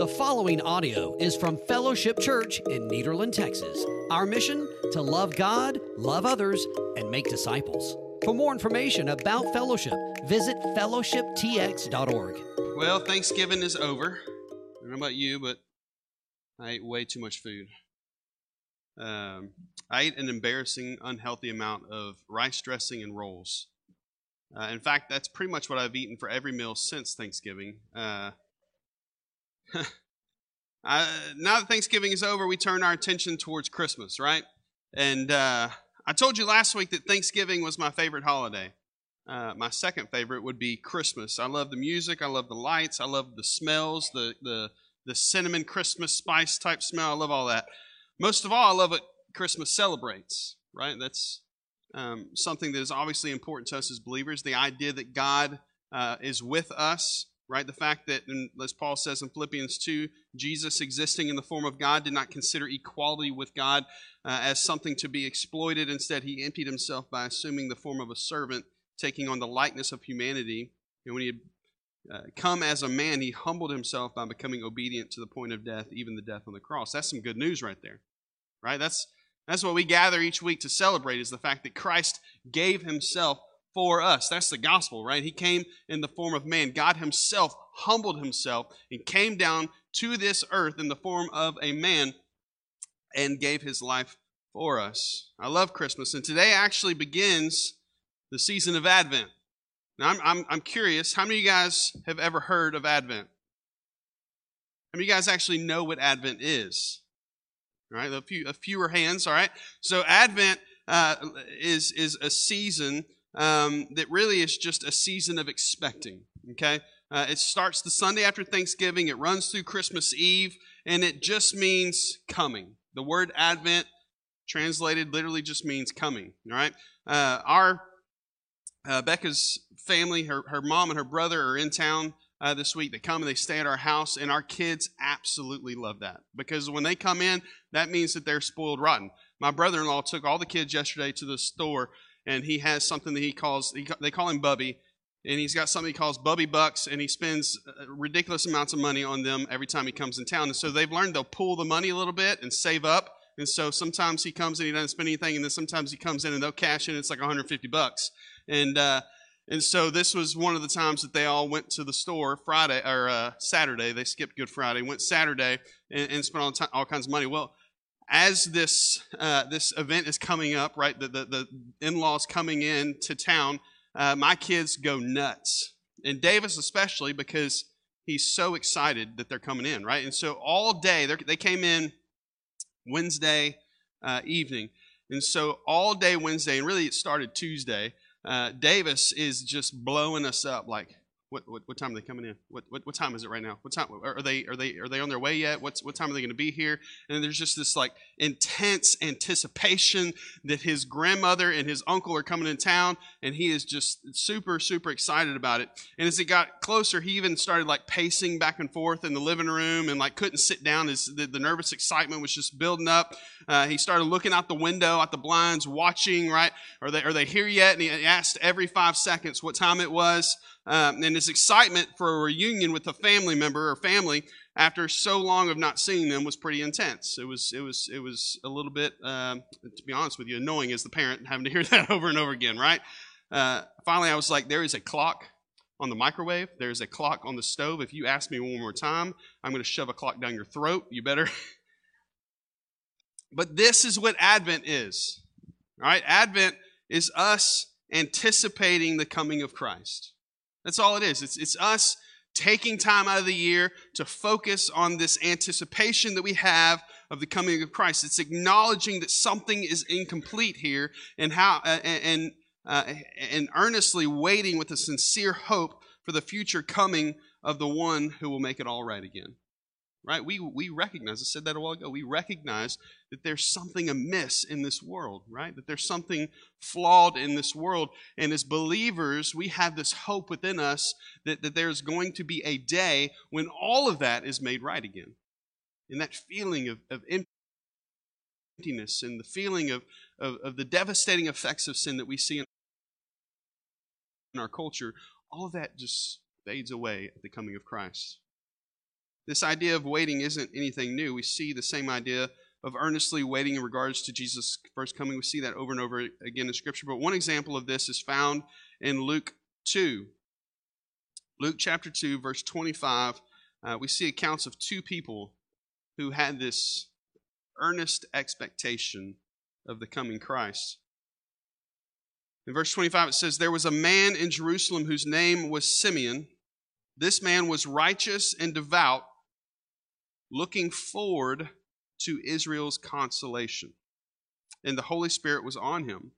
The following audio is from Fellowship Church in Nederland, Texas. Our mission to love God, love others, and make disciples. For more information about Fellowship, visit fellowshiptx.org. Well, Thanksgiving is over. I don't know about you, but I ate way too much food. Um, I ate an embarrassing, unhealthy amount of rice dressing and rolls. Uh, in fact, that's pretty much what I've eaten for every meal since Thanksgiving. Uh, I, now that Thanksgiving is over, we turn our attention towards Christmas, right? And uh, I told you last week that Thanksgiving was my favorite holiday. Uh, my second favorite would be Christmas. I love the music. I love the lights. I love the smells, the, the, the cinnamon Christmas spice type smell. I love all that. Most of all, I love what Christmas celebrates, right? That's um, something that is obviously important to us as believers the idea that God uh, is with us, right? The fact that, as Paul says in Philippians 2, Jesus existing in the form of God did not consider equality with God uh, as something to be exploited. Instead, he emptied himself by assuming the form of a servant, taking on the likeness of humanity. And when he had uh, come as a man, he humbled himself by becoming obedient to the point of death, even the death on the cross. That's some good news right there, right? That's that's what we gather each week to celebrate is the fact that Christ gave himself for us. That's the gospel, right? He came in the form of man. God himself humbled himself and came down to this earth in the form of a man and gave his life for us. I love Christmas, and today actually begins the season of Advent. Now, I'm, I'm, I'm curious, how many of you guys have ever heard of Advent? How many of you guys actually know what Advent is? All right, a few a fewer hands. All right. So Advent uh, is is a season um, that really is just a season of expecting. Okay. Uh, it starts the Sunday after Thanksgiving. It runs through Christmas Eve, and it just means coming. The word Advent, translated, literally just means coming. All right. Uh, our uh, Becca's family, her her mom and her brother are in town uh, this week. They come and they stay at our house, and our kids absolutely love that because when they come in, that means that they're spoiled rotten. My brother-in-law took all the kids yesterday to the store, and he has something that he calls he, they call him Bubby, and he's got something he calls Bubby Bucks, and he spends uh, ridiculous amounts of money on them every time he comes in town. And so they've learned they'll pull the money a little bit and save up. And so sometimes he comes and he doesn't spend anything, and then sometimes he comes in and they'll cash in. It's like 150 bucks, and uh, and so this was one of the times that they all went to the store Friday or uh, Saturday. They skipped Good Friday, went Saturday, and, and spent all, all, kinds of money. Well, as this uh, this event is coming up, right, the the, the in-laws coming in to town, uh, my kids go nuts, and Davis especially because he's so excited that they're coming in, right? And so all day they came in Wednesday uh, evening, and so all day Wednesday, and really it started Tuesday uh, Davis is just blowing us up. Like, what, what, what time are they coming in? What, what, what time is it right now? What time are they are they are they on their way yet? What's what time are they going to be here? And there's just this like intense anticipation that his grandmother and his uncle are coming in town, and he is just super super excited about it. And as it got closer, he even started like pacing back and forth in the living room and like couldn't sit down. As the, the nervous excitement was just building up. Uh, he started looking out the window, out the blinds, watching. Right? Are they are they here yet? And he asked every five seconds what time it was um, and his excitement for a reunion with a family member or family after so long of not seeing them was pretty intense. It was it was it was a little bit, um, to be honest with you, annoying as the parent having to hear that over and over again. Right? Uh, finally, I was like, there is a clock on the microwave. There's a clock on the stove. If you ask me one more time, I'm going to shove a clock down your throat. You better. but this is what Advent is. All right, Advent is us anticipating the coming of Christ. That's all it is. It's, it's us taking time out of the year to focus on this anticipation that we have of the coming of Christ. It's acknowledging that something is incomplete here and how uh, and uh, and earnestly waiting with a sincere hope for the future coming of the one who will make it all right again right? We, we recognize, I said that a while ago, we recognize that there's something amiss in this world, right? That there's something flawed in this world. And as believers, we have this hope within us that, that there's going to be a day when all of that is made right again. And that feeling of, of emptiness and the feeling of, of, of the devastating effects of sin that we see in our culture, all of that just fades away at the coming of Christ. This idea of waiting isn't anything new. We see the same idea of earnestly waiting in regards to Jesus' first coming. We see that over and over again in Scripture. But one example of this is found in Luke 2. Luke chapter 2, verse 25. Uh, we see accounts of two people who had this earnest expectation of the coming Christ. In verse 25, it says, There was a man in Jerusalem whose name was Simeon. This man was righteous and devout, looking forward to Israel's consolation. And the Holy Spirit was on him.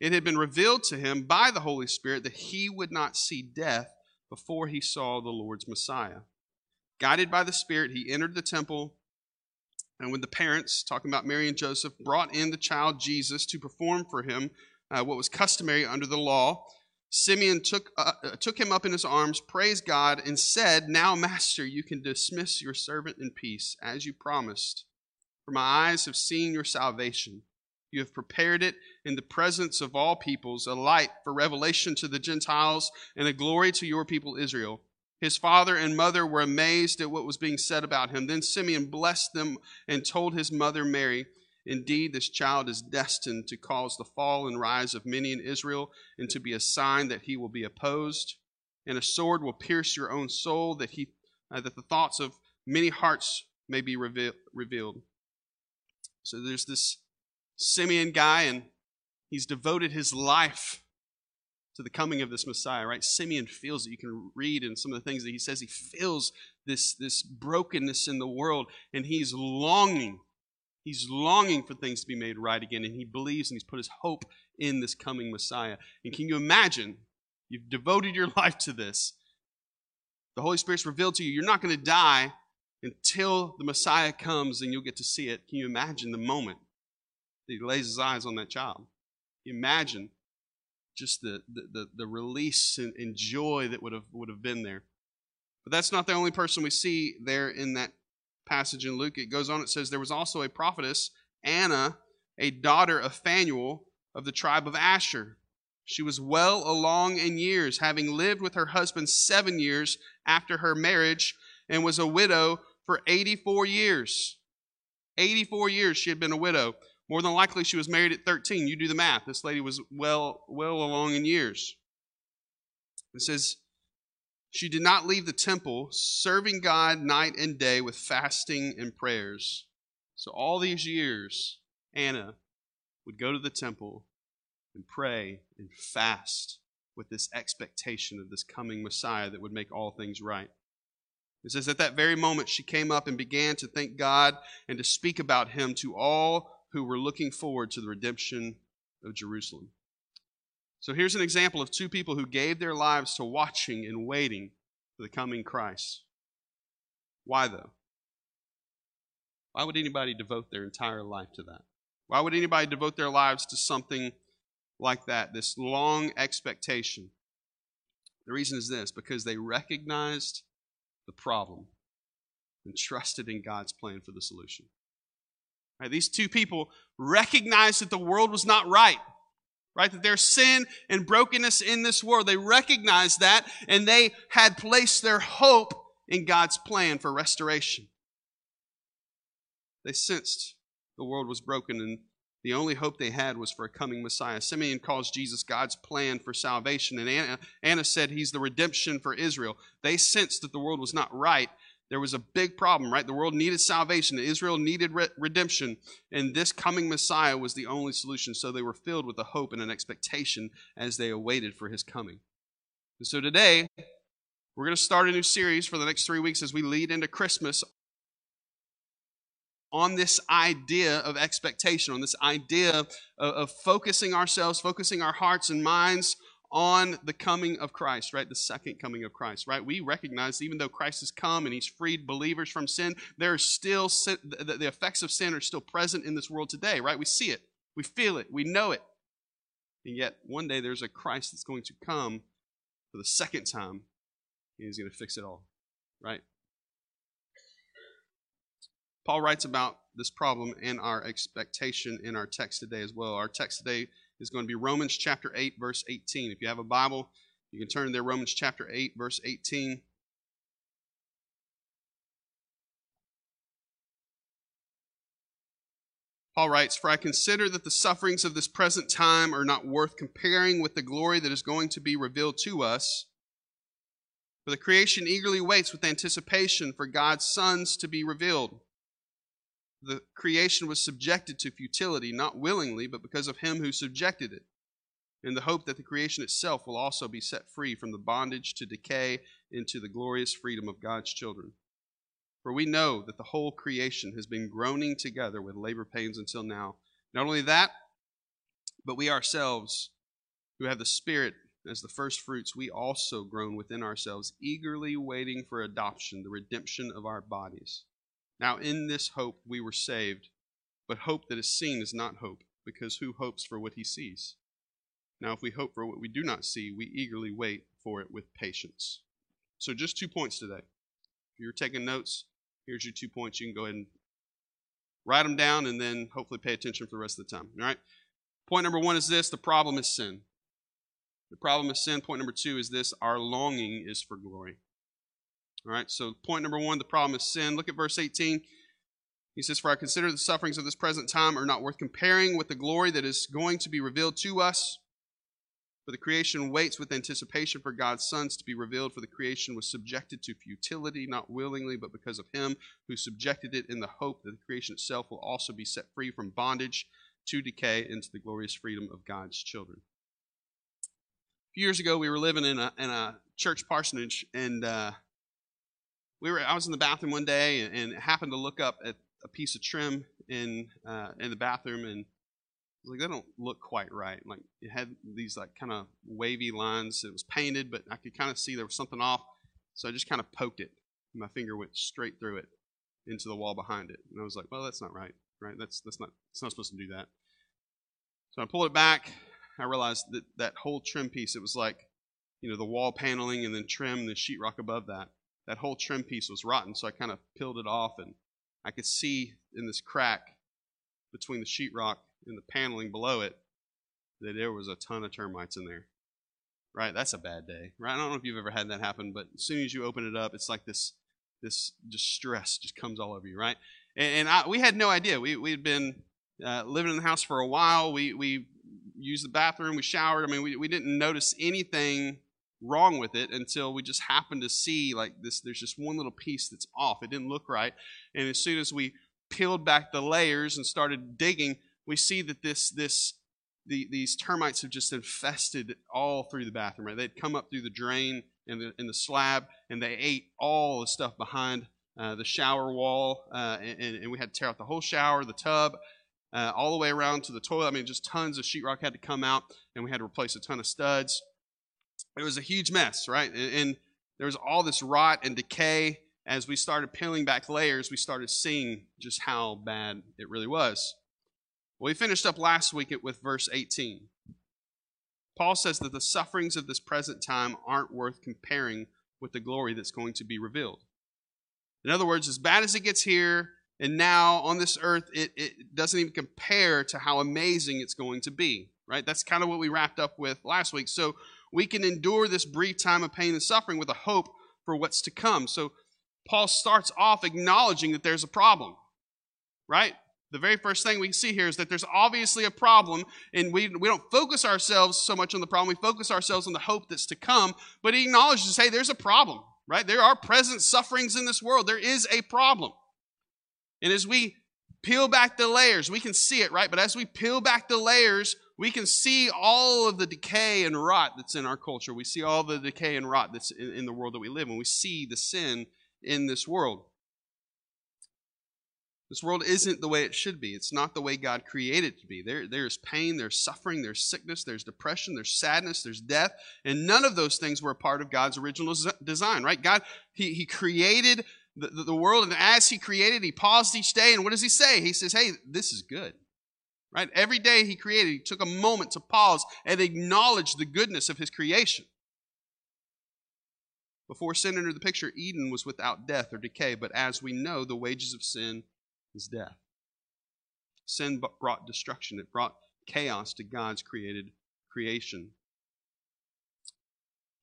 It had been revealed to him by the Holy Spirit that he would not see death before he saw the Lord's Messiah. Guided by the Spirit, he entered the temple. And when the parents, talking about Mary and Joseph, brought in the child Jesus to perform for him uh, what was customary under the law, Simeon took, uh, uh took him up in his arms, praised God, and said, Now, Master, you can dismiss your servant in peace, as you promised. For my eyes have seen your salvation. You have prepared it in the presence of all peoples, a light for revelation to the Gentiles and a glory to your people Israel. His father and mother were amazed at what was being said about him. Then Simeon blessed them and told his mother Mary, Indeed, this child is destined to cause the fall and rise of many in Israel, and to be a sign that he will be opposed. And a sword will pierce your own soul, that, he, uh, that the thoughts of many hearts may be revealed. So there's this Simeon guy, and he's devoted his life to the coming of this Messiah, right? Simeon feels it. You can read in some of the things that he says. He feels this, this brokenness in the world, and he's longing. He's longing for things to be made right again, and he believes and he's put his hope in this coming Messiah. And can you imagine? You've devoted your life to this. The Holy Spirit's revealed to you, you're not going to die until the Messiah comes and you'll get to see it. Can you imagine the moment that he lays his eyes on that child? Imagine just the, the, the, the release and, and joy that would have, would have been there. But that's not the only person we see there in that passage in Luke. It goes on, it says, There was also a prophetess, Anna, a daughter of Phanuel of the tribe of Asher. She was well along in years, having lived with her husband seven years after her marriage, and was a widow for 84 years. 84 years she had been a widow. More than likely she was married at 13. You do the math. This lady was well well along in years. It says she did not leave the temple, serving God night and day with fasting and prayers. So all these years Anna would go to the temple and pray and fast with this expectation of this coming Messiah that would make all things right. It says, At that very moment, she came up and began to thank God and to speak about him to all who were looking forward to the redemption of Jerusalem. So here's an example of two people who gave their lives to watching and waiting for the coming Christ. Why, though? Why would anybody devote their entire life to that? Why would anybody devote their lives to something like that, this long expectation? The reason is this because they recognized the problem and trusted in God's plan for the solution. Right, these two people recognized that the world was not right, right? That there's sin and brokenness in this world. They recognized that and they had placed their hope in God's plan for restoration. They sensed the world was broken and the only hope they had was for a coming Messiah. Simeon calls Jesus God's plan for salvation, and Anna, Anna said he's the redemption for Israel. They sensed that the world was not right. There was a big problem, right? The world needed salvation. Israel needed re- redemption, and this coming Messiah was the only solution. So they were filled with a hope and an expectation as they awaited for his coming. And so today, we're going to start a new series for the next three weeks as we lead into Christmas on this idea of expectation, on this idea of, of, focusing ourselves, focusing our hearts and minds on the coming of Christ, right? The second coming of Christ, right? We recognize even though Christ has come and he's freed believers from sin, there are still sin, the, the effects of sin are still present in this world today, right? We see it, we feel it, we know it. And yet, one day there's a Christ that's going to come for the second time, and he's going to fix it all, right? Paul writes about this problem and our expectation in our text today as well. Our text today is going to be Romans chapter 8, verse 18. If you have a Bible, you can turn there, Romans chapter 8, verse 18. Paul writes, For I consider that the sufferings of this present time are not worth comparing with the glory that is going to be revealed to us. For the creation eagerly waits with anticipation for God's sons to be revealed. The creation was subjected to futility, not willingly, but because of him who subjected it, in the hope that the creation itself will also be set free from the bondage to decay into the glorious freedom of God's children. For we know that the whole creation has been groaning together with labor pains until now. Not only that, but we ourselves, who have the Spirit as the first fruits, we also groan within ourselves, eagerly waiting for adoption, the redemption of our bodies. Now, in this hope we were saved, but hope that is seen is not hope, because who hopes for what he sees? Now, if we hope for what we do not see, we eagerly wait for it with patience. So, just two points today. If you're taking notes, here's your two points. You can go ahead and write them down and then hopefully pay attention for the rest of the time. All right? Point number one is this the problem is sin. The problem is sin. Point number two is this our longing is for glory. All right, so point number one the problem is sin. Look at verse 18. He says, For I consider the sufferings of this present time are not worth comparing with the glory that is going to be revealed to us. For the creation waits with anticipation for God's sons to be revealed, for the creation was subjected to futility, not willingly, but because of him who subjected it in the hope that the creation itself will also be set free from bondage to decay into the glorious freedom of God's children. A few years ago, we were living in a, in a church parsonage, and uh, we were. I was in the bathroom one day, and, and happened to look up at a piece of trim in uh, in the bathroom, and like, they don't look quite right. Like it had these like kind of wavy lines. It was painted, but I could kind of see there was something off. So I just kind of poked it. My finger went straight through it into the wall behind it. And I was like, well, that's not right. Right? That's that's not it's not supposed to do that. So I pulled it back. I realized that that whole trim piece, it was like, you know, the wall paneling and then trim, the sheetrock above that. That whole trim piece was rotten. So I kind of peeled it off and I could see in this crack between the sheetrock and the paneling below it that there was a ton of termites in there. Right? That's a bad day. Right? I don't know if you've ever had that happen, but as soon as you open it up, it's like this this distress just comes all over you, right? And, and I, we had no idea. We we had been uh, living in the house for a while. We we used the bathroom. We showered. I mean, we we didn't notice anything wrong with it until we just happened to see like this. There's just one little piece that's off. It didn't look right. And as soon as we peeled back the layers and started digging, we see that this this the, these termites have just infested all through the bathroom. Right? They'd come up through the drain and the, and the slab, and they ate all the stuff behind uh, the shower wall. Uh, and, and, we had to tear out the whole shower, the tub, uh, all the way around to the toilet. I mean, just tons of sheetrock had to come out, and we had to replace a ton of studs. It was a huge mess, right? And, and there was all this rot and decay. As we started peeling back layers, we started seeing just how bad it really was. Well, we finished up last week with verse 18. Paul says that the sufferings of this present time aren't worth comparing with the glory that's going to be revealed. In other words, as bad as it gets here and now on this earth, it, it doesn't even compare to how amazing it's going to be, right? That's kind of what we wrapped up with last week. So we can endure this brief time of pain and suffering with a hope for what's to come. So Paul starts off acknowledging that there's a problem, right? the very first thing we see here is that there's obviously a problem, and we, we don't focus ourselves so much on the problem. We focus ourselves on the hope that's to come. But he acknowledges, hey, there's a problem, right? There are present sufferings in this world. There is a problem. And as we peel back the layers, we can see it, right? But as we peel back the layers, we can see all of the decay and rot that's in our culture. We see all the decay and rot that's in, in the world that we live in. We see the sin in this world. This world isn't the way it should be. It's not the way God created it to be. There, there's pain, there's suffering, there's sickness, there's depression, there's sadness, there's death, and none of those things were a part of God's original design, right? God, He, he created the, the world, and as He created, He paused each day, and what does He say? He says, hey, this is good. Right? Every day He created, He took a moment to pause and acknowledge the goodness of His creation. Before sin entered the picture, Eden was without death or decay, but as we know, the wages of sin is death. Sin brought destruction, it brought chaos to God's created creation.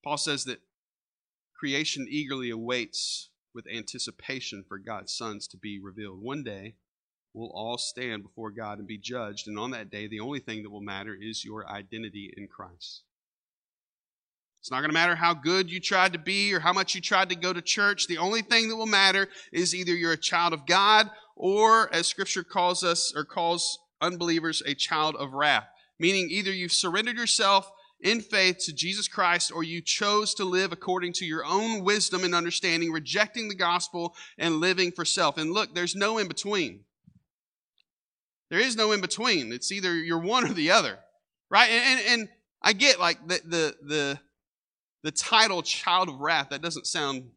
Paul says that creation eagerly awaits with anticipation for God's sons to be revealed. One day, will all stand before God and be judged. And on that day, the only thing that will matter is your identity in Christ. It's not going to matter how good you tried to be or how much you tried to go to church. The only thing that will matter is either you're a child of God or, as Scripture calls us or calls unbelievers, a child of wrath. Meaning either you've surrendered yourself in faith to Jesus Christ or you chose to live according to your own wisdom and understanding, rejecting the gospel and living for self. And look, there's no in between. There is no in between. It's either you're one or the other, right? And, and, and I get like the, the, the, the title child of wrath, that doesn't sound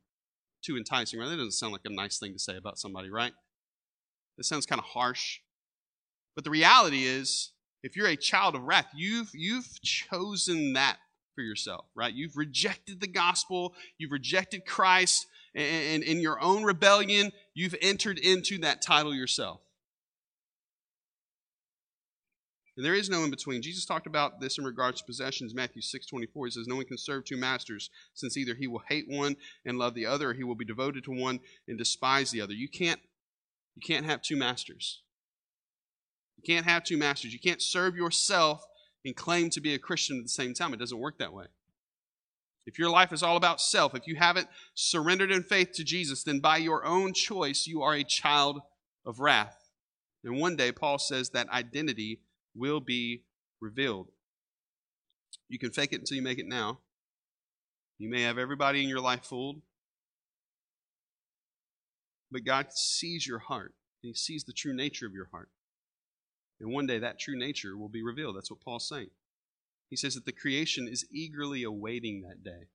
too enticing, right? That doesn't sound like a nice thing to say about somebody, right? That sounds kind of harsh. But the reality is, if you're a child of wrath, you've, you've chosen that for yourself, right? You've rejected the gospel, you've rejected Christ, and in your own rebellion, you've entered into that title yourself. And there is no in between. Jesus talked about this in regards to possessions. Matthew 6 24. He says, No one can serve two masters, since either he will hate one and love the other, or he will be devoted to one and despise the other. You can't, you can't have two masters. You can't have two masters. You can't serve yourself and claim to be a Christian at the same time. It doesn't work that way. If your life is all about self, if you haven't surrendered in faith to Jesus, then by your own choice, you are a child of wrath. And one day, Paul says that identity will be revealed. You can fake it until you make it now. You may have everybody in your life fooled. But God sees your heart, and He sees the true nature of your heart. And one day that true nature will be revealed. That's what Paul's saying. He says that the creation is eagerly awaiting that day.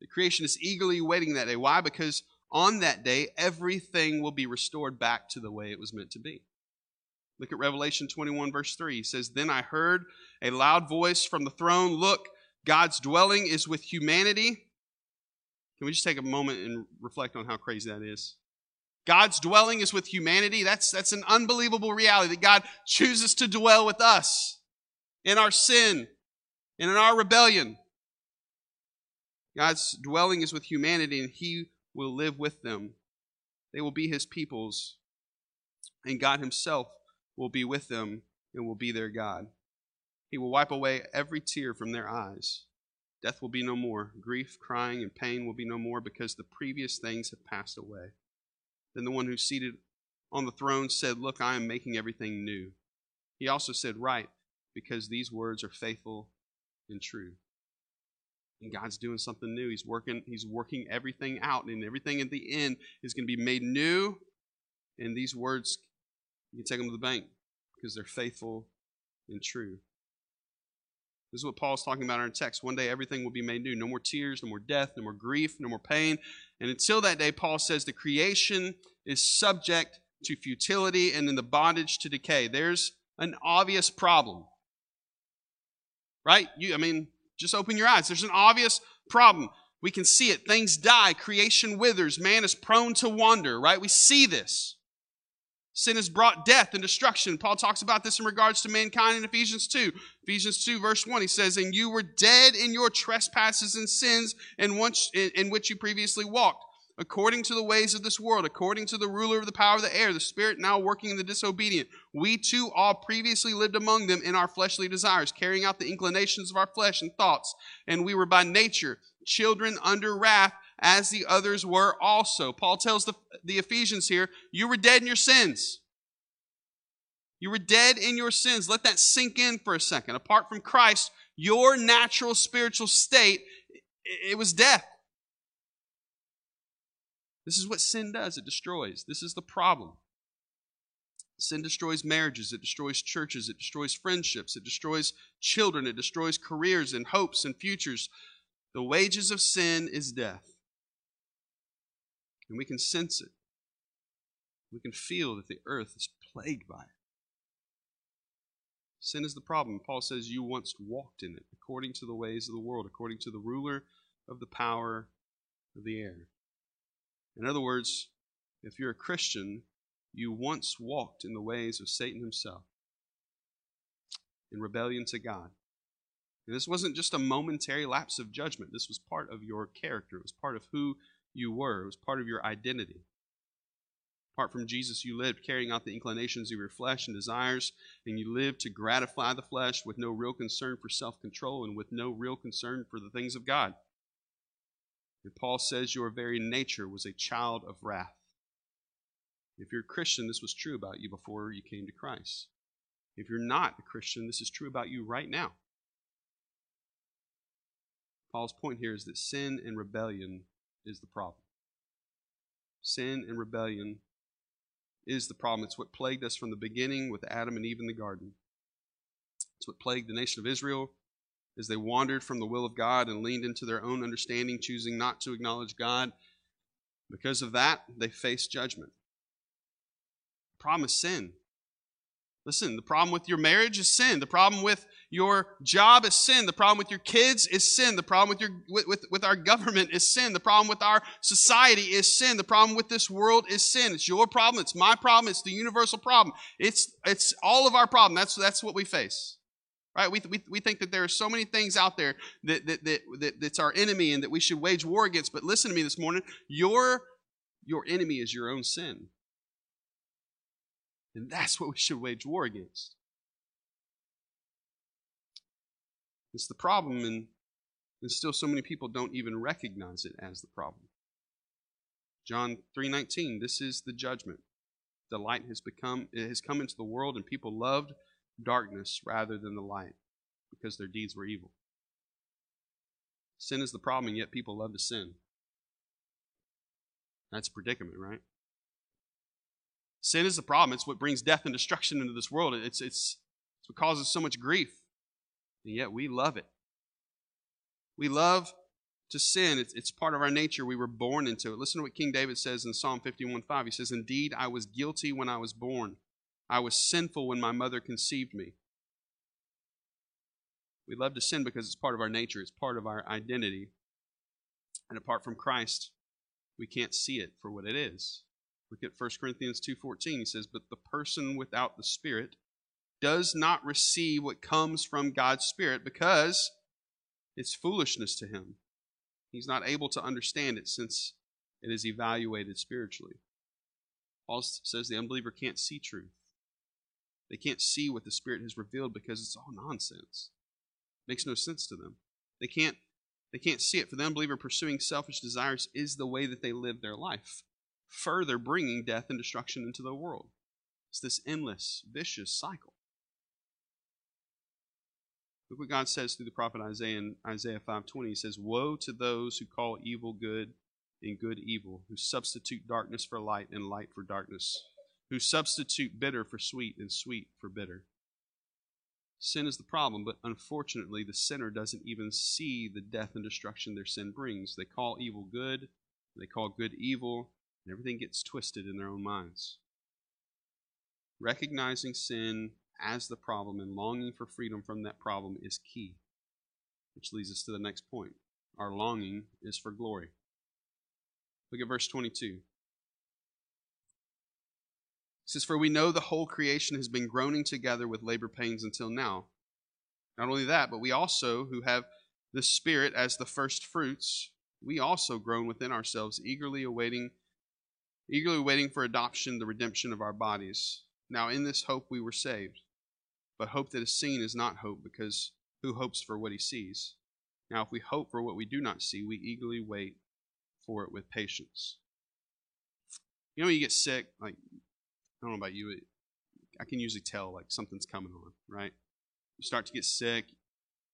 The creation is eagerly awaiting that day. Why? Because on that day, everything will be restored back to the way it was meant to be. Look at Revelation 21, verse 3. He says, Then I heard a loud voice from the throne Look, God's dwelling is with humanity. Can we just take a moment and reflect on how crazy that is? God's dwelling is with humanity. That's, that's an unbelievable reality that God chooses to dwell with us in our sin and in our rebellion. God's dwelling is with humanity and He will live with them. They will be His peoples, and God Himself will be with them and will be their God. He will wipe away every tear from their eyes. Death will be no more. Grief, crying, and pain will be no more because the previous things have passed away. Then the one who's seated on the throne said, Look, I am making everything new. He also said, Right, because these words are faithful and true. And God's doing something new. He's working, He's working everything out, and everything at the end is going to be made new. And these words you can take them to the bank because they're faithful and true. This is what Paul's talking about in our text. One day everything will be made new. No more tears, no more death, no more grief, no more pain. And until that day, Paul says the creation is subject to futility and in the bondage to decay. There's an obvious problem. Right? You I mean, just open your eyes. There's an obvious problem. We can see it. Things die, creation withers, man is prone to wander, right? We see this. Sin has brought death and destruction. Paul talks about this in regards to mankind in Ephesians 2. Ephesians 2, verse 1, he says, And you were dead in your trespasses and sins in which, in which you previously walked, according to the ways of this world, according to the ruler of the power of the air, the spirit now working in the disobedient. We too all previously lived among them in our fleshly desires, carrying out the inclinations of our flesh and thoughts. And we were by nature children under wrath as the others were also. Paul tells the, the Ephesians here, you were dead in your sins. You were dead in your sins. Let that sink in for a second. Apart from Christ, your natural spiritual state, it was death. This is what sin does it destroys. This is the problem. Sin destroys marriages, it destroys churches, it destroys friendships, it destroys children, it destroys careers and hopes and futures. The wages of sin is death. And we can sense it. We can feel that the earth is plagued by it. Sin is the problem. Paul says, You once walked in it, according to the ways of the world, according to the ruler of the power of the air. In other words, if you're a Christian, you once walked in the ways of Satan himself, in rebellion to God. And this wasn't just a momentary lapse of judgment, this was part of your character, it was part of who you were. It was part of your identity, Apart from Jesus, you lived carrying out the inclinations of your flesh and desires, and you lived to gratify the flesh with no real concern for self control and with no real concern for the things of God. And Paul says your very nature was a child of wrath. If you're a Christian, this was true about you before you came to Christ. If you're not a Christian, this is true about you right now. Paul's point here is that sin and rebellion is the problem. Sin and rebellion is the problem. It's what plagued us from the beginning with Adam and Eve in the garden. It's what plagued the nation of Israel as they wandered from the will of God and leaned into their own understanding, choosing not to acknowledge God. Because of that, they faced judgment. The problem is sin. Listen, the problem with your marriage is sin. The problem with your job is sin. The problem with your kids is sin. The problem with your with, with, with, our government is sin. The problem with our society is sin. The problem with this world is sin. It's your problem. It's my problem. It's the universal problem. It's it's all of our problem. That's that's what we face. Right? We, we, we think that there are so many things out there that, that, that, that that's our enemy and that we should wage war against. But listen to me this morning. Your your enemy is your own sin. And that's what we should wage war against. It's the problem, and, and still so many people don't even recognize it as the problem. John 3:19, this is the judgment. The light has become it has come into the world, and people loved darkness rather than the light because their deeds were evil. Sin is the problem, and yet people love to sin. That's a predicament, right? Sin is the problem. It's what brings death and destruction into this world. It's, it's, it's what causes so much grief. And yet we love it. We love to sin. It's, it's part of our nature. We were born into it. Listen to what King David says in Psalm 51:5. He says, Indeed, I was guilty when I was born. I was sinful when my mother conceived me. We love to sin because it's part of our nature, it's part of our identity. And apart from Christ, we can't see it for what it is. Look at 1 Corinthians 2:14. He says, "But the person without the Spirit does not receive what comes from God's Spirit because it's foolishness to him. He's not able to understand it since it is evaluated spiritually." Paul says the unbeliever can't see truth. They can't see what the Spirit has revealed because it's all nonsense. It makes no sense to them. They can't they can't see it. For the unbeliever, pursuing selfish desires is the way that they live their life further bringing death and destruction into the world. It's this endless, vicious cycle. Look what God says through the prophet Isaiah in Isaiah 5:20. He says, "Woe to those who call evil good and good evil, who substitute darkness for light and light for darkness, who substitute bitter for sweet and sweet for bitter." Sin is the problem, but unfortunately, the sinner doesn't even see the death and destruction their sin brings. They call evil good, they call good evil, and everything gets twisted in their own minds. Recognizing sin as the problem and longing for freedom from that problem is key. Which leads us to the next point. Our longing is for glory. Look at verse 22. It says, For we know the whole creation has been groaning together with labor pains until now. Not only that, but we also, who have the Spirit as the first fruits, we also groan within ourselves, eagerly awaiting eagerly waiting for adoption, the redemption of our bodies. Now, in this hope we were saved. But hope that is seen is not hope, because who hopes for what he sees? Now, if we hope for what we do not see, we eagerly wait for it with patience. You know, when you get sick, like, I don't know about you, I can usually tell, like, something's coming on, right? You start to get sick,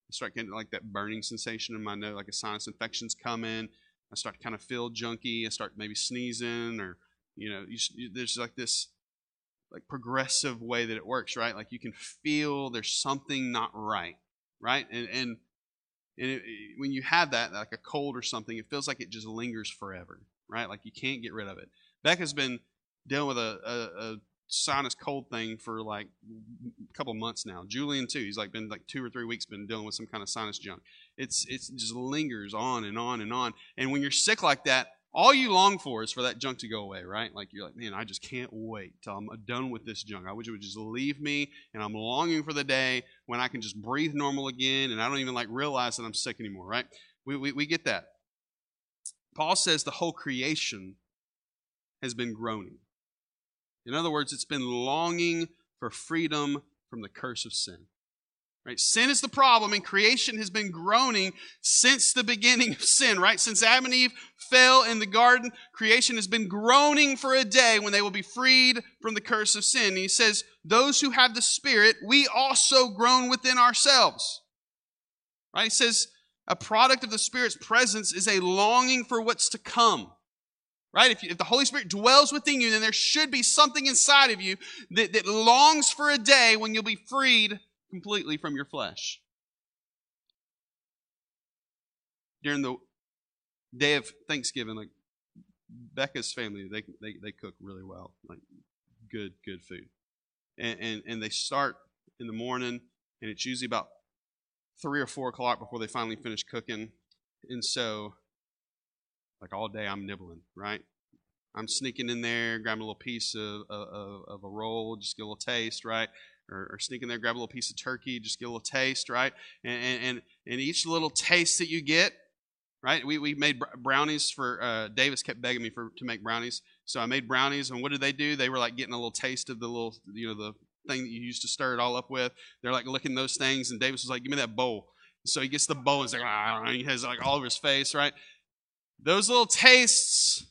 I start getting like that burning sensation in my nose, like a sinus infection's coming. I start to kind of feel junky. I start maybe sneezing, or you know, you, there's like this like progressive way that it works, right? Like you can feel there's something not right, right? And and and it, when you have that, like a cold or something, it feels like it just lingers forever, right? Like you can't get rid of it. Becca's been dealing with a, a, a sinus cold thing for like a couple months now. Julian too. He's like been like two or three weeks been dealing with some kind of sinus junk. It's it's just lingers on and on and on. And when you're sick like that, all you long for is for that junk to go away, right? Like you're like, man, I just can't wait till I'm uh, done with this junk. I wish it would just leave me, and I'm longing for the day when I can just breathe normal again, and I don't even like realize that I'm sick anymore, right? We we, we get that. Paul says the whole creation has been groaning. In other words, it's been longing for freedom from the curse of sin. Right? Sin is the problem, and creation has been groaning since the beginning of sin, right? Since Adam and Eve fell in the garden, creation has been groaning for a day when they will be freed from the curse of sin. And he says, Those who have the Spirit, we also groan within ourselves. Right? He says, a product of the Spirit's presence is a longing for what's to come. Right? If, you, if, the Holy Spirit dwells within you, then there should be something inside of you that, that longs for a day when you'll be freed completely from your flesh. During the day of Thanksgiving, like Becca's family, they, they, they cook really well, like good, good food. And, and, and they start in the morning, and it's usually about three or four o'clock before they finally finish cooking. And so, like all day, I'm nibbling, right? I'm sneaking in there, grabbing a little piece of, of, of a roll, just get a little taste, right? Or, or, sneak in there, grab a little piece of turkey, just get a little taste, right? And, and, and each little taste that you get, right? We, we made brownies for, uh, Davis kept begging me for to make brownies. So I made brownies, and what did they do? They were like getting a little taste of the little, you know, the thing that you used to stir it all up with. They're like licking those things, and Davis was like, "Give me that bowl." So he gets the bowl, and he's like, ah, he has like all over his face, right? Those little tastes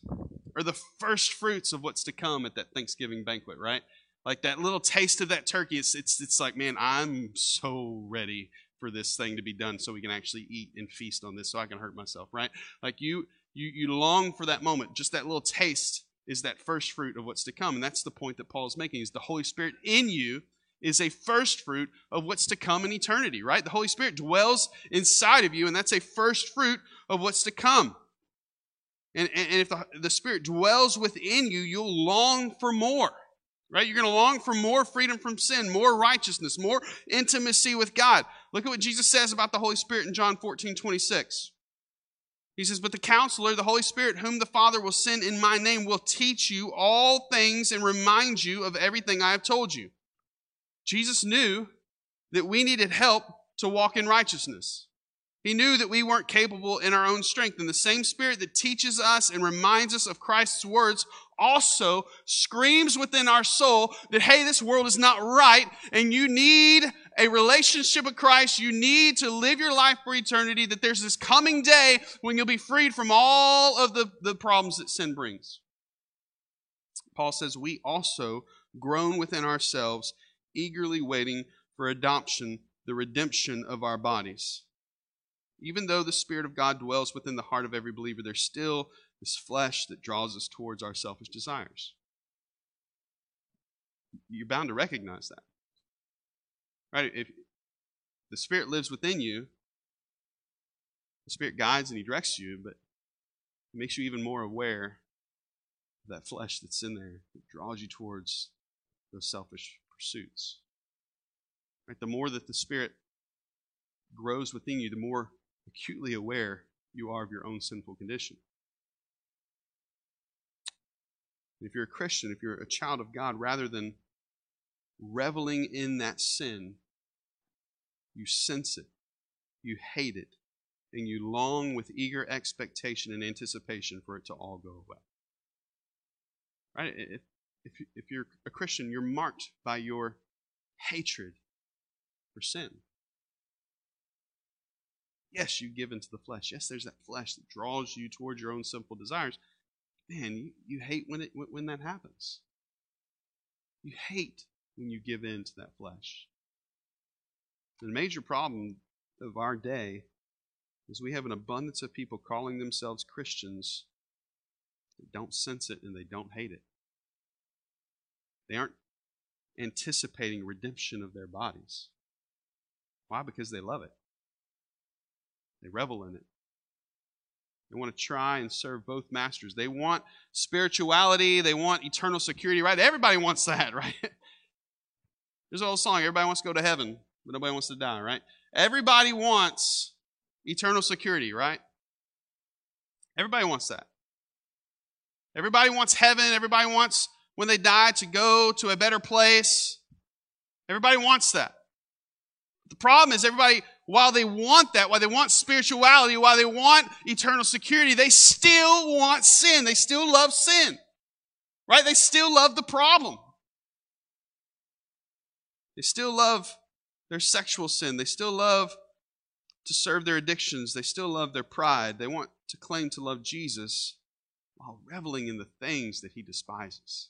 are the first fruits of what's to come at that Thanksgiving banquet, right? Like that little taste of that turkey, it's it's it's like, man, I'm so ready for this thing to be done so we can actually eat and feast on this so I can hurt myself, right? Like you you you long for that moment, just that little taste is that first fruit of what's to come. And that's the point that Paul is making is the Holy Spirit in you is a first fruit of what's to come in eternity, right? The Holy Spirit dwells inside of you, and that's a first fruit of what's to come. And, and, and if the, the Spirit dwells within you, you'll long for more, right? You're going to long for more freedom from sin, more righteousness, more intimacy with God. Look at what Jesus says about the Holy Spirit in John 14, 26. He says, But the counselor, the Holy Spirit, whom the Father will send in my name, will teach you all things and remind you of everything I have told you. Jesus knew that we needed help to walk in righteousness. He knew that we weren't capable in our own strength. And the same Spirit that teaches us and reminds us of Christ's words also screams within our soul that, hey, this world is not right and you need a relationship with Christ. You need to live your life for eternity, that there's this coming day when you'll be freed from all of the, the problems that sin brings. Paul says, we also groan within ourselves, eagerly waiting for adoption, the redemption of our bodies. Even though the Spirit of God dwells within the heart of every believer, there's still this flesh that draws us towards our selfish desires. You're bound to recognize that. Right? If the Spirit lives within you, the Spirit guides and He directs you, but it makes you even more aware of that flesh that's in there that draws you towards those selfish pursuits. Right? The more that the Spirit grows within you, the more acutely aware you are of your own sinful condition. If you're a Christian, if you're a child of God, rather than reveling in that sin, you sense it, you hate it, and you long with eager expectation and anticipation for it to all go away. Right? If, if, if you're a Christian, you're marked by your hatred for sin. Yes, you give into the flesh. Yes, there's that flesh that draws you towards your own sinful desires. Man, you, you hate when it when that happens. You hate when you give in to that flesh. The major problem of our day is we have an abundance of people calling themselves Christians that don't sense it and they don't hate it. They aren't anticipating redemption of their bodies. Why? Because they love it. They revel in it. They want to try and serve both masters. They want spirituality. They want eternal security, right? Everybody wants that, right? There's an old song everybody wants to go to heaven, but nobody wants to die, right? Everybody wants eternal security, right? Everybody wants that. Everybody wants heaven. Everybody wants, when they die, to go to a better place. Everybody wants that. The problem is, everybody while they want that, while they want spirituality, while they want eternal security, they still want sin. They still love sin. Right? They still love the problem. They still love their sexual sin. They still love to serve their addictions. They still love their pride. They want to claim to love Jesus while reveling in the things that he despises.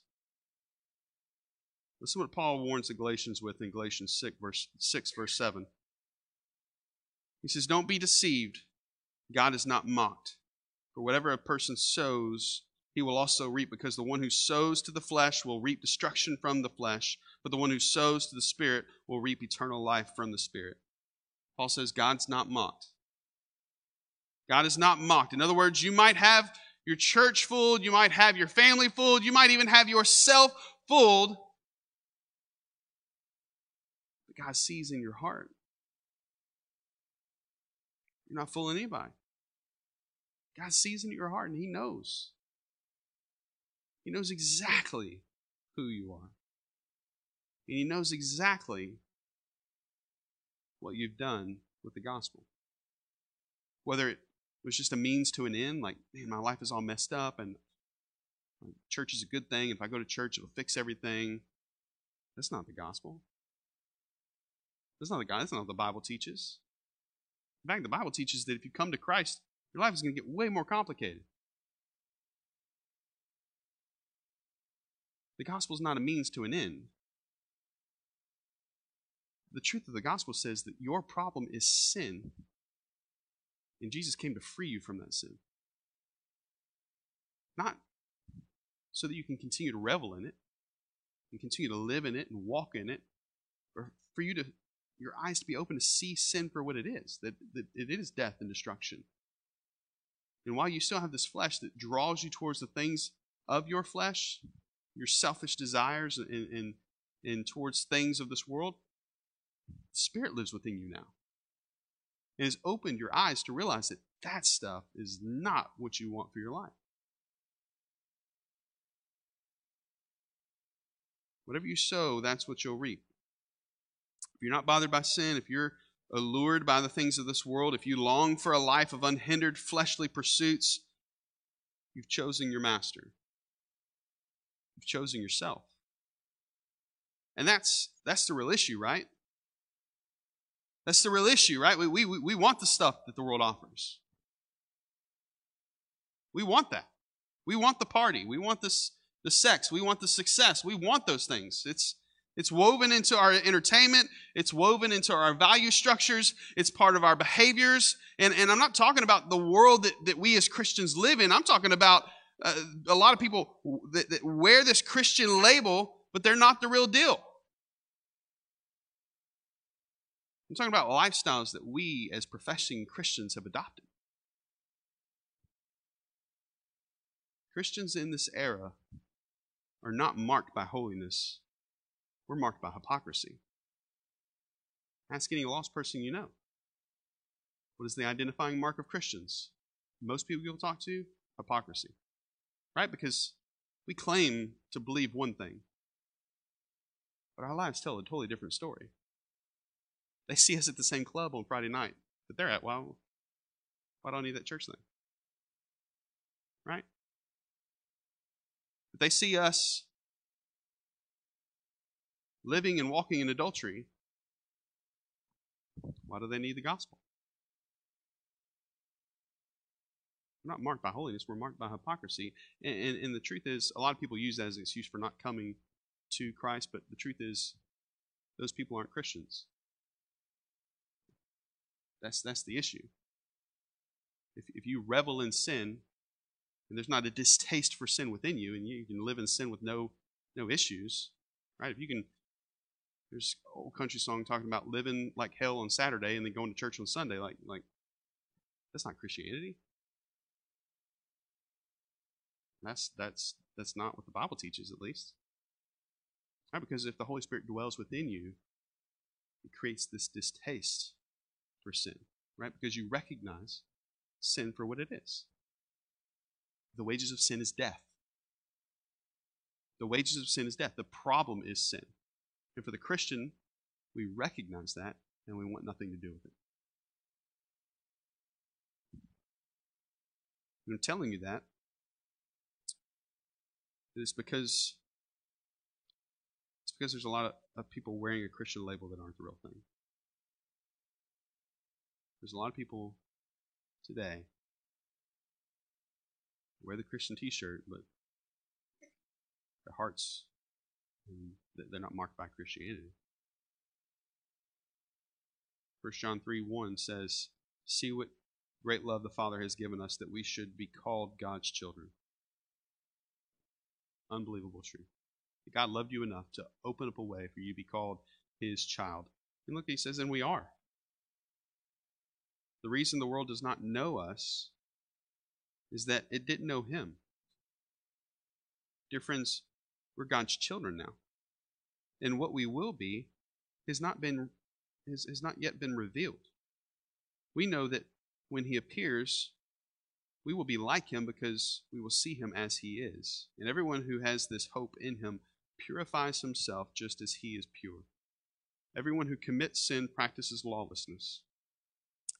Listen what Paul warns the Galatians with in Galatians 6 verse, 6, verse 7. He says, Don't be deceived. God is not mocked. For whatever a person sows, he will also reap, because the one who sows to the flesh will reap destruction from the flesh, but the one who sows to the Spirit will reap eternal life from the Spirit. Paul says, God's not mocked. God is not mocked. In other words, you might have your church fooled, you might have your family fooled, you might even have yourself fooled. God sees in your heart. You're not fooling anybody. God sees in your heart and He knows. He knows exactly who you are. And He knows exactly what you've done with the gospel. Whether it was just a means to an end, like, man, my life is all messed up and church is a good thing. If I go to church, it'll fix everything. That's not the gospel. That's not the God. That's not what the Bible teaches. In fact, the Bible teaches that if you come to Christ, your life is going to get way more complicated. The gospel is not a means to an end. The truth of the gospel says that your problem is sin. And Jesus came to free you from that sin. Not so that you can continue to revel in it and continue to live in it and walk in it, or for you to your eyes to be open to see sin for what it is, that, that it is death and destruction. And while you still have this flesh that draws you towards the things of your flesh, your selfish desires, and, and, and towards things of this world, Spirit lives within you now. And has opened your eyes to realize that that stuff is not what you want for your life. Whatever you sow, that's what you'll reap. If you're not bothered by sin, if you're allured by the things of this world, if you long for a life of unhindered fleshly pursuits, you've chosen your master. You've chosen yourself. And that's that's the real issue, right? That's the real issue, right? We, we, we want the stuff that the world offers. We want that. We want the party. We want this, the sex. We want the success. We want those things. It's, it's woven into our entertainment. It's woven into our value structures. It's part of our behaviors. And, and I'm not talking about the world that, that we as Christians live in. I'm talking about uh, a lot of people that, that wear this Christian label, but they're not the real deal. I'm talking about lifestyles that we as professing Christians have adopted. Christians in this era are not marked by holiness, we're marked by hypocrisy. Ask any lost person you know. What is the identifying mark of Christians? Most people you'll talk to, hypocrisy. Right? Because we claim to believe one thing, but our lives tell a totally different story. They see us at the same club on Friday night that they're at. Well, why don't I need that church then? Right? But they see us living and walking in adultery, why do they need the gospel? We're not marked by holiness, we're marked by hypocrisy. And, and, and, the truth is, a lot of people use that as an excuse for not coming to Christ, but the truth is, those people aren't Christians. That's, that's the issue. If, if you revel in sin, and there's not a distaste for sin within you, and you can live in sin with no, no issues, right? If you can there's old country song talking about living like hell on Saturday and then going to church on Sunday. Like, like that's not Christianity. That's that's that's not what the Bible teaches, at least. Right? Because if the Holy Spirit dwells within you, it creates this distaste for sin, right? Because you recognize sin for what it is. The wages of sin is death. The wages of sin is death. The problem is sin. And for the Christian, we recognize that and we want nothing to do with it. I'm telling you that It's because it's because there's a lot of, of people wearing a Christian label that aren't the real thing. There's a lot of people today wear the Christian T-shirt, but their hearts they're not marked by Christianity. 1 John 3 1 says, See what great love the Father has given us that we should be called God's children. Unbelievable truth. God loved you enough to open up a way for you to be called His child. And look, He says, and we are. The reason the world does not know us is that it didn't know Him. Dear friends, we're God's children now. And what we will be has not been has, has not yet been revealed. We know that when he appears, we will be like him because we will see him as he is. And everyone who has this hope in him purifies himself just as he is pure. Everyone who commits sin practices lawlessness.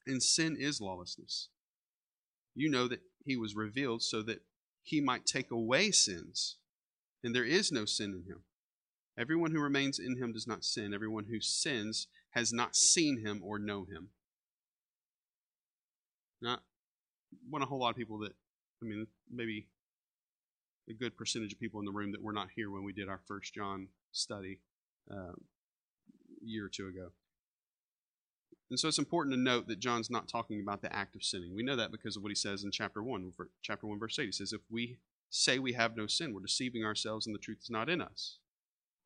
And sin is lawlessness. You know that he was revealed so that he might take away sins. And there is no sin in him. Everyone who remains in him does not sin. Everyone who sins has not seen him or know him. Not one a whole lot of people that I mean maybe a good percentage of people in the room that were not here when we did our first John study uh, a year or two ago. And so it's important to note that John's not talking about the act of sinning. We know that because of what he says in chapter 1, chapter 1 verse 8. He says if we say we have no sin, we're deceiving ourselves and the truth is not in us.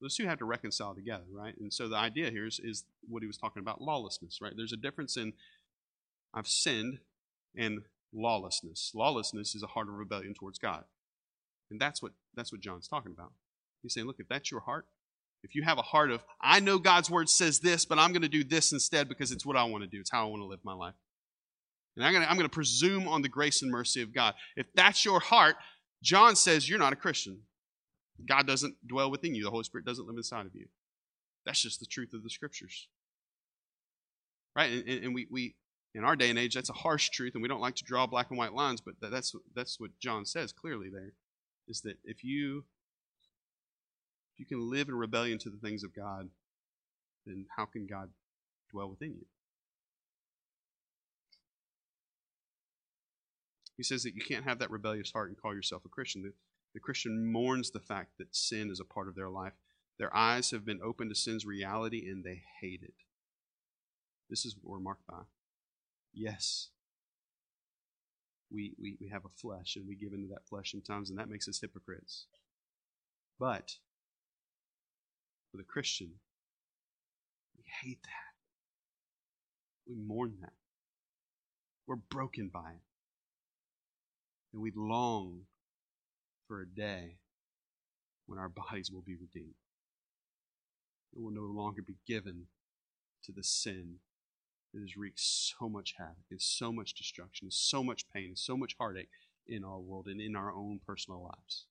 Those two have to reconcile together, right? And so the idea here is, is what he was talking about lawlessness, right? There's a difference in I've sinned and lawlessness. Lawlessness is a heart of rebellion towards God. And that's what that's what John's talking about. He's saying, look, if that's your heart, if you have a heart of, I know God's word says this, but I'm going to do this instead because it's what I want to do. It's how I want to live my life. And I'm going to, I'm going to presume on the grace and mercy of God. If that's your heart, John says you're not a Christian. God doesn't dwell within you, the Holy Spirit doesn't live inside of you. That's just the truth of the scriptures. Right? And, and we, we, in our day and age, that's a harsh truth, and we don't like to draw black and white lines, but that's, that's what John says clearly there is that if you if you can live in rebellion to the things of God, then how can God dwell within you? He says that you can't have that rebellious heart and call yourself a Christian. The, the Christian mourns the fact that sin is a part of their life. Their eyes have been opened to sin's reality and they hate it. This is what we're marked by. Yes, we, we, we have a flesh and we give into that flesh sometimes, and that makes us hypocrites. But for the Christian, we hate that. We mourn that. We're broken by it. And we long for a day when our bodies will be redeemed. It will no longer be given to the sin that has wreaked so much havoc and so much destruction and so much pain and so much heartache in our world and in our own personal lives.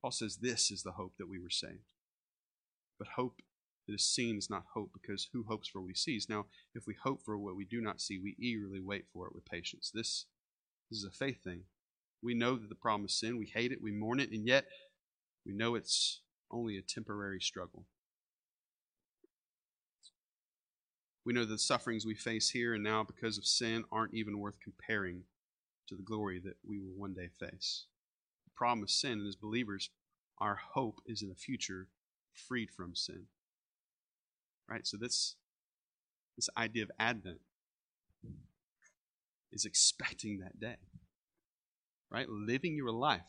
Paul says this is the hope that we were saved. But hope that is seen is not hope because who hopes for what he sees? Now, if we hope for what we do not see, we eagerly wait for it with patience. This, this is a faith thing. We know that the problem is sin. We hate it. We mourn it. And yet, we know it's only a temporary struggle. We know that the sufferings we face here and now because of sin aren't even worth comparing to the glory that we will one day face. The problem with sin, and as believers, our hope is in a future freed from sin. Right? So this this idea of Advent is expecting that day right? Living your life.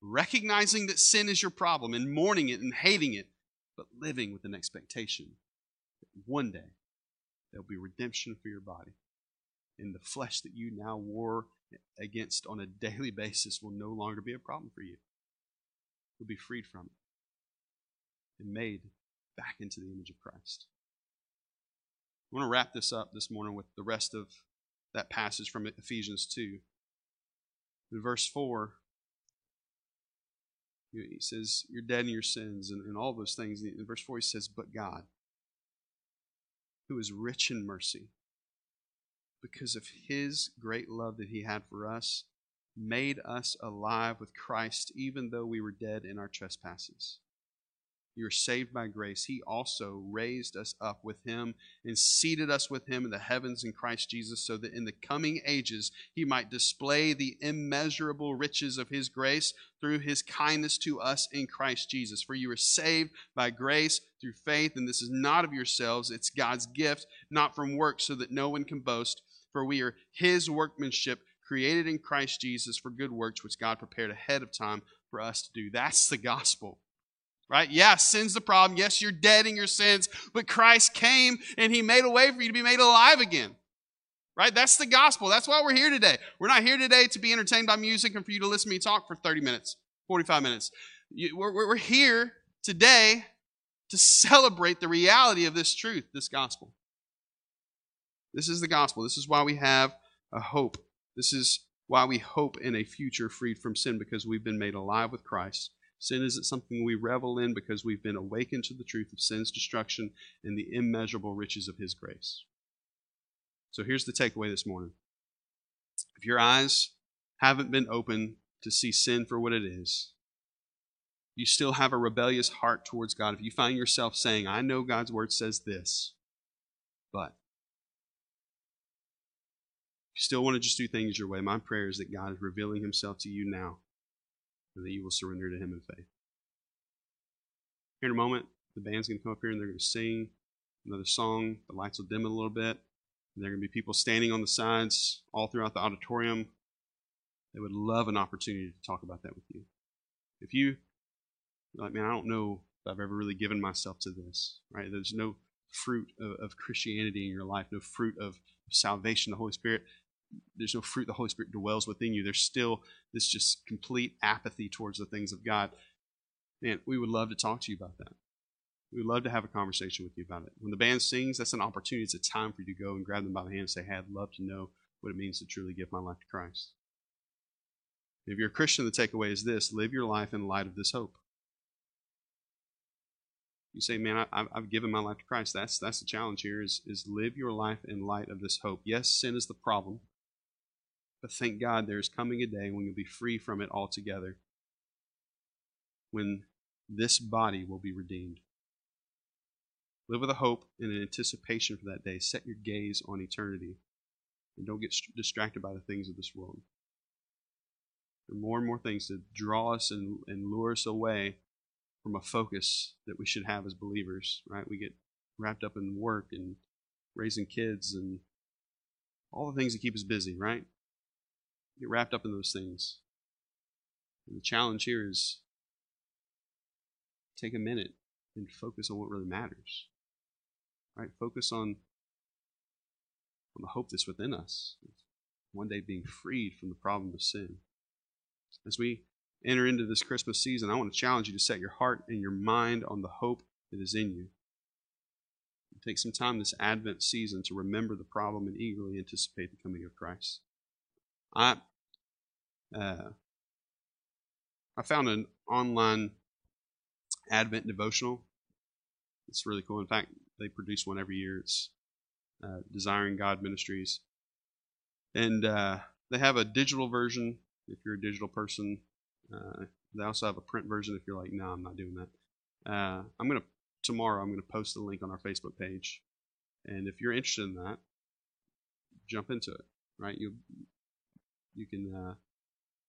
Recognizing that sin is your problem and mourning it and hating it, but living with an expectation that one day there'll be redemption for your body. And the flesh that you now war against on a daily basis will no longer be a problem for you. You'll be freed from it and made back into the image of Christ. I want to wrap this up this morning with the rest of that passage from Ephesians 2. In verse 4, he says, You're dead in your sins and, and all those things. In verse 4, he says, But God, who is rich in mercy, because of his great love that he had for us, made us alive with Christ, even though we were dead in our trespasses. You are saved by grace. He also raised us up with him and seated us with him in the heavens in Christ Jesus, so that in the coming ages he might display the immeasurable riches of his grace through his kindness to us in Christ Jesus. For you are saved by grace through faith, and this is not of yourselves, it's God's gift, not from works, so that no one can boast. For we are his workmanship, created in Christ Jesus for good works, which God prepared ahead of time for us to do. That's the gospel right? Yeah, sin's the problem. Yes, you're dead in your sins, but Christ came and he made a way for you to be made alive again. Right? That's the gospel. That's why we're here today. We're not here today to be entertained by music and for you to listen to me talk for 30 minutes, 45 minutes. We're, we're here today to celebrate the reality of this truth, this gospel. This is the gospel. This is why we have a hope. This is why we hope in a future freed from sin because we've been made alive with Christ Sin isn't something we revel in because we've been awakened to the truth of sin's destruction and the immeasurable riches of his grace. So here's the takeaway this morning. If your eyes haven't been open to see sin for what it is, you still have a rebellious heart towards God. If you find yourself saying, I know God's word says this, but you still want to just do things your way, my prayer is that God is revealing himself to you now and that you will surrender to Him in faith. Here in a moment, the band's going to come up here and they're going to sing another song. The lights will dim a little bit. And there are going to be people standing on the sides all throughout the auditorium. They would love an opportunity to talk about that with you. If you, like, man, I don't know if I've ever really given myself to this, right? There's no fruit of, of Christianity in your life, no fruit of salvation, the Holy Spirit there's no fruit the Holy Spirit dwells within you. There's still this just complete apathy towards the things of God. Man, we would love to talk to you about that. We would love to have a conversation with you about it. When the band sings, that's an opportunity. It's a time for you to go and grab them by the hand and say, Hey, I'd love to know what it means to truly give my life to Christ. If you're a Christian, the takeaway is this live your life in light of this hope. You say, man, I, have given my life to Christ. That's that's the challenge here. Is is live your life in light of this hope. Yes, sin is the problem. But thank God there is coming a day when you'll be free from it altogether, when this body will be redeemed. Live with a hope and an anticipation for that day. Set your gaze on eternity and don't get distracted by the things of this world. There are more and more things to draw us and, and lure us away from a focus that we should have as believers, right? We get wrapped up in work and raising kids and all the things that keep us busy, right? Get wrapped up in those things. And the challenge here is take a minute and focus on what really matters. Right? Focus on on the hope that's within us. One day being freed from the problem of sin. As we enter into this Christmas season, I want to challenge you to set your heart and your mind on the hope that is in you. Take some time this Advent season to remember the problem and eagerly anticipate the coming of Christ. I uh, I found an online Advent devotional. It's really cool. In fact, they produce one every year. It's uh, Desiring God Ministries, and uh, they have a digital version if you're a digital person. Uh, they also have a print version if you're like, no, I'm not doing that. Uh, I'm gonna tomorrow. I'm gonna post the link on our Facebook page, and if you're interested in that, jump into it. Right, you you can uh,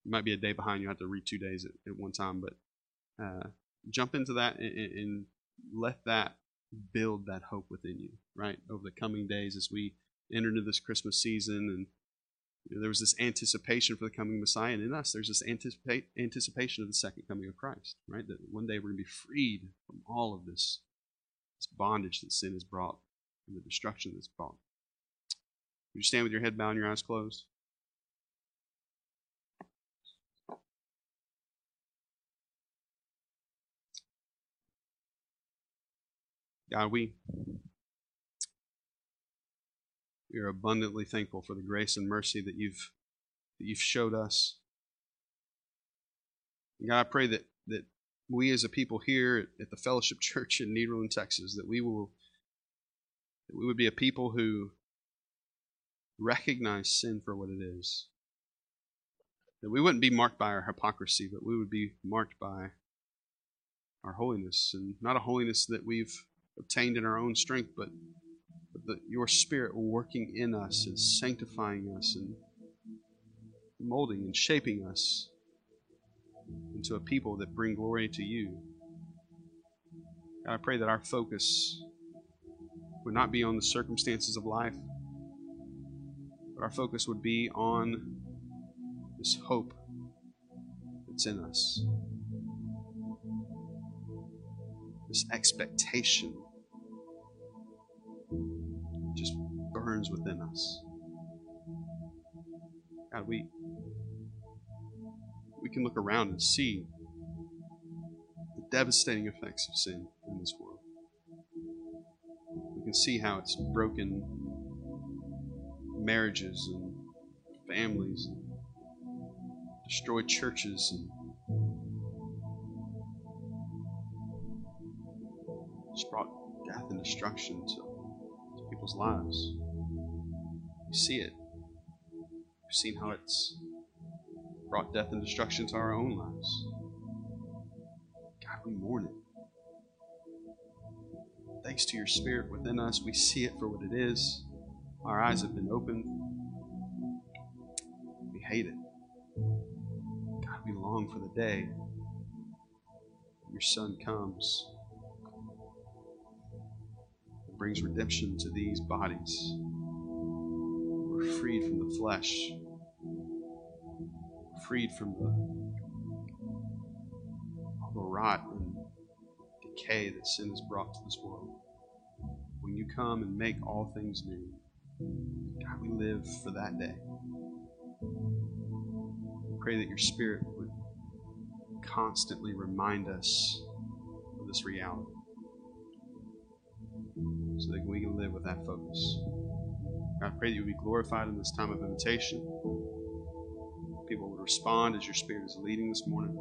you might be a day behind. You have to read two days at, at one time, but uh, jump into that and, and, let that build that hope within you, right? Over the coming days as we enter into this Christmas season and you know, there was this anticipation for the coming Messiah, and in us, there's this anticipate, anticipation of the second coming of Christ, right? That one day we're going to be freed from all of this, this bondage that sin has brought and the destruction that's brought. Would you stand with your head bowed and your eyes closed? God, we, we are abundantly thankful for the grace and mercy that you've that you've showed us. And God, I pray that that we as a people here at the Fellowship Church in Nederland, Texas, that we will that we would be a people who recognize sin for what it is. That we wouldn't be marked by our hypocrisy, but we would be marked by our holiness. And not a holiness that we've obtained in our own strength, but, but that your Spirit working in us and sanctifying us and molding and shaping us into a people that bring glory to you. God, I pray that our focus would not be on the circumstances of life, but our focus would be on this hope that's in us, this expectation just burns within us. God, we we can look around and see the devastating effects of sin in this world. We can see how it's broken marriages and families and destroyed churches and brought death and destruction to people's lives. We see it. We've seen how it's brought death and destruction to our own lives. God, we mourn it. Thanks to your Spirit within us, we see it for what it is. Our eyes have been opened. We hate it. God, we long for the day your Son comes brings redemption to these bodies. We're freed from the flesh freed from the, the rot and decay that sin has brought to this world. When you come and make all things new, God, we live for that day. We pray that your Spirit would constantly remind us of this reality so that we can live with that focus. God, I pray that you would be glorified in this time of invitation people would respond as your Spirit is leading this morning.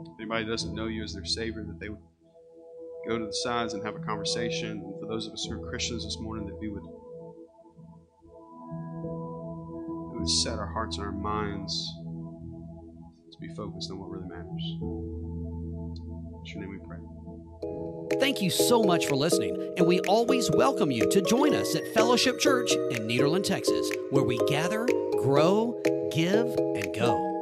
If anybody doesn't know you as their Savior, that they would go to the sides and have a conversation. And for those of us who are Christians this morning, that we would, we would set our hearts and our minds to be focused on what really matters. In your name we pray. Thank you so much for listening, and we always welcome you to join us at Fellowship Church in Nederland, Texas, where we gather, grow, give, and go.